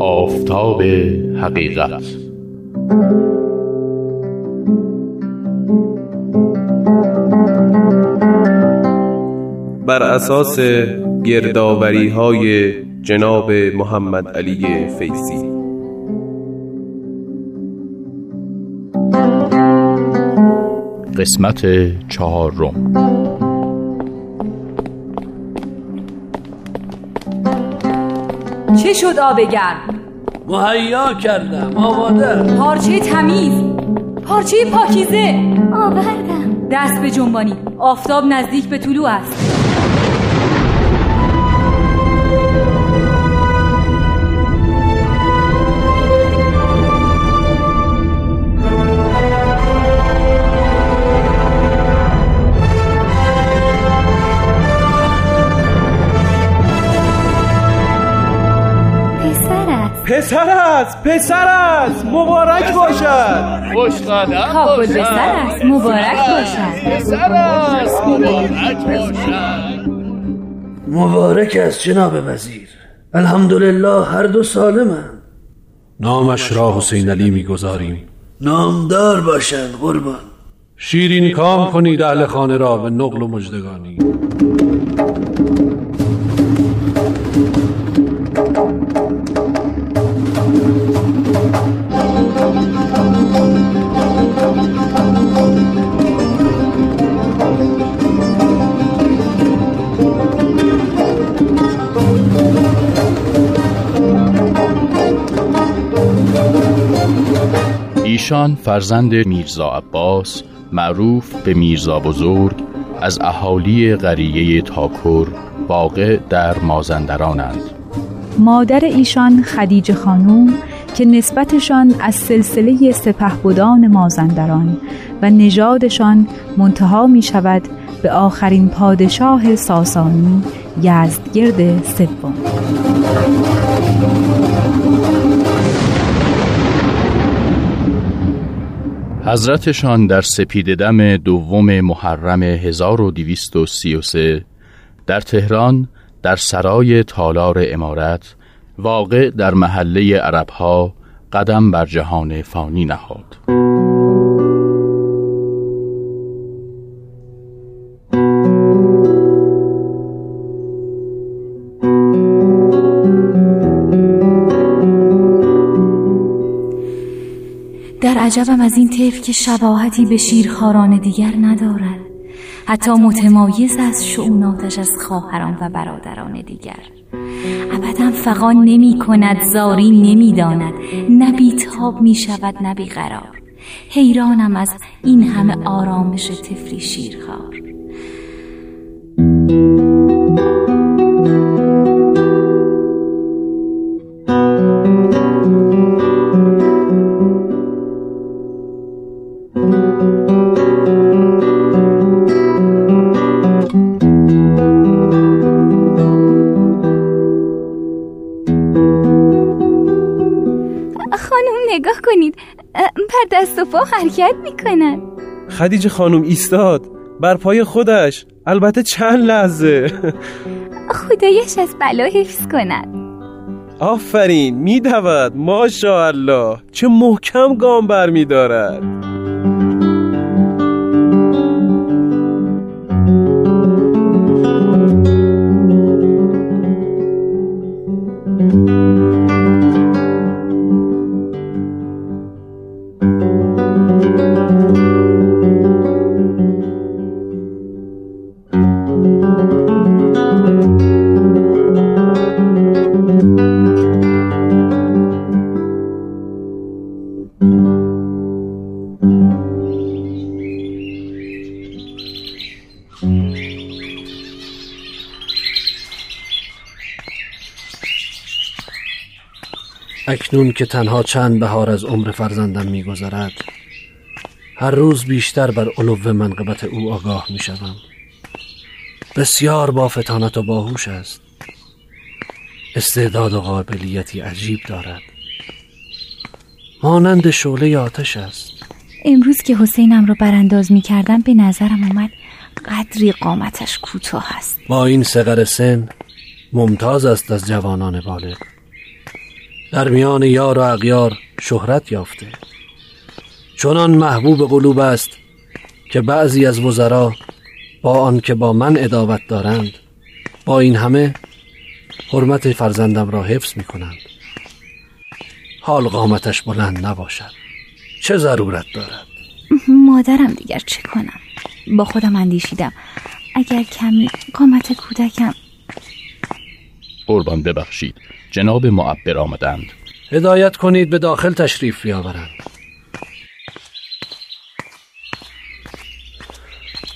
آفتاب حقیقت. بر اساس گردآوری های جناب محمد علی فیضی. قسمت چهارم. چه شد آب گرم؟ مهیا کردم آماده پارچه تمیز پارچه پاکیزه. آوردم. دست به جنبانی آفتاب نزدیک به طلوع است. پسر است پسر است. پسر مبارک باشد خوشقدم کابل به سر است. مبارک باشد. پسر است. مبارک باشد. مبارک است جناب وزیر. الحمدلله هر دو سالمند. نامش را حسین علی می‌گذاریم. نامدار باشند قربان. شیرین کام کنید اهل خانه را به نقل و مجدگانی ایشان فرزند میرزا عباس معروف به میرزا بزرگ از اهالی قریه تاکر واقع در مازندرانند. مادر ایشان خدیجه خانوم که نسبتشان از سلسله سپهبدان مازندران و نژادشان منتها می شود به آخرین پادشاه ساسانی یزدگرد سوم. حضرتشان در سپید دم دوم محرم 1233 در تهران در سرای تالار امارت واقع در محله عربها قدم بر جهان فانی نهاد. عجبم از این طفل که شباهتی به شیرخواران دیگر ندارد. حتی متمایز از شعوناتش از خواهران و برادران دیگر. ابدا فقان نمی کند زاری نمی داند نه بیتاب می شود نه بیقرار. حیرانم از این همه آرامش طفلی شیرخوار. کنید. بر دست و پا حرکت می‌کنن. خدیجه خانم ایستاد. بر پای خودش. البته چند لحظه. خدایش از بلا حفظ کند. آفرین میدود. ماشاءالله. چه محکم گام بر میدارد اکنون که تنها چند بهار از عمر فرزندم میگذرد هر روز بیشتر بر علو منقبت او آگاه می‌شوم. بسیار با فتانت و باهوش است. استعداد و قابلیتی عجیب دارد. مانند شعله آتش است. امروز که حسینم رو برانداز می کردم به نظرم اومد قدری قامتش کوتاه است. با این سقر سن ممتاز است از جوانان بالغ. در میان یار و اغیار شهرت یافته. چنان محبوب قلوب است که بعضی از وزرا با آنکه با من اداوت دارند با این همه حرمت فرزندم را حفظ می کنند حال قامتش بلند نباشد. چه ضرورت دارد؟ مادرم دیگر چه کنم؟ با خودم اندیشیدم. اگر کمی قامت کودکم قربان ببخشید. جناب معبر آمدند. هدایت کنید به داخل تشریف بیاورند.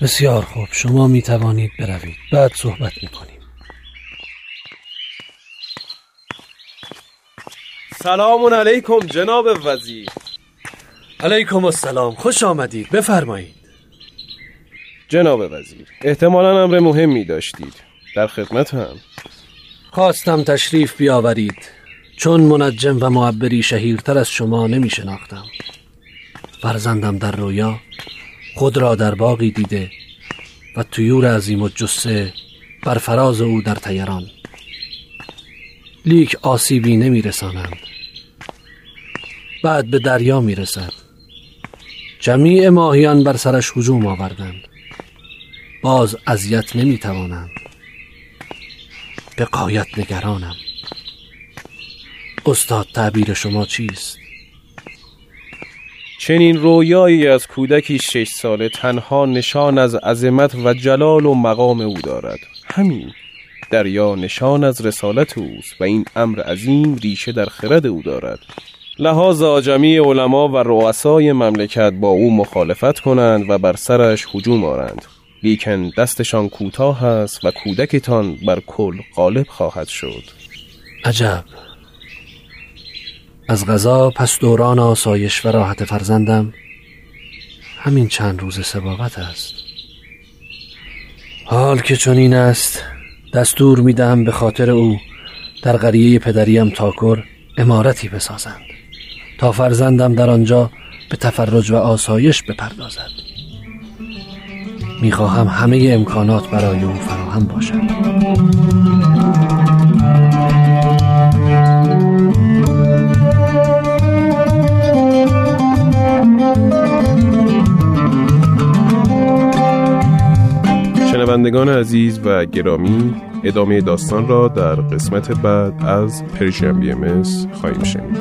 بسیار خوب. شما می توانید بروید. بعد صحبت می کنیم. سلام علیکم جناب وزیر. علیکم السلام. خوش آمدید. بفرمایید. جناب وزیر احتمالا امر مهمی داشتید. در خدمتم. خواستم تشریف بیاورید. چون منجم و معبری شهیرتر از شما نمی شناختم فرزندم در رویا خود را در باقی دیده و تویور عظیم و جسه بر فراز او در تیران لیک آسیبی نمی رسانند بعد به دریا می رسد جمیع ماهیان بر سرش هجوم آوردند. باز اذیت نمی توانند به قایت نگرانم. استاد تعبیر شما چیست؟ چنین رویایی از کودکی شش ساله تنها نشان از عظمت و جلال و مقام او دارد. همین دریا نشان از رسالت اوست و این امر عظیم ریشه در خرد او دارد. لحاظا جمعی علما و رؤسای مملکت با او مخالفت کنند و بر سرش هجوم آرند. لیکن دستشان کوتاه است و کودکتان بر کل غالب خواهد شد. عجب. از غذا پس دوران آسایش و راحت فرزندم همین چند روز سبابت است. حال که چنین است دستور می‌دهم به خاطر او در قریه پدریم تاکر امارتی بسازند تا فرزندم در آنجا به تفرج و آسایش بپردازد. می‌خواهم همه امکانات برای او فراهم باشد. شنوندگان عزیز و گرامی ادامه داستان را در قسمت بعد از پرژن بی خواهیم شنید.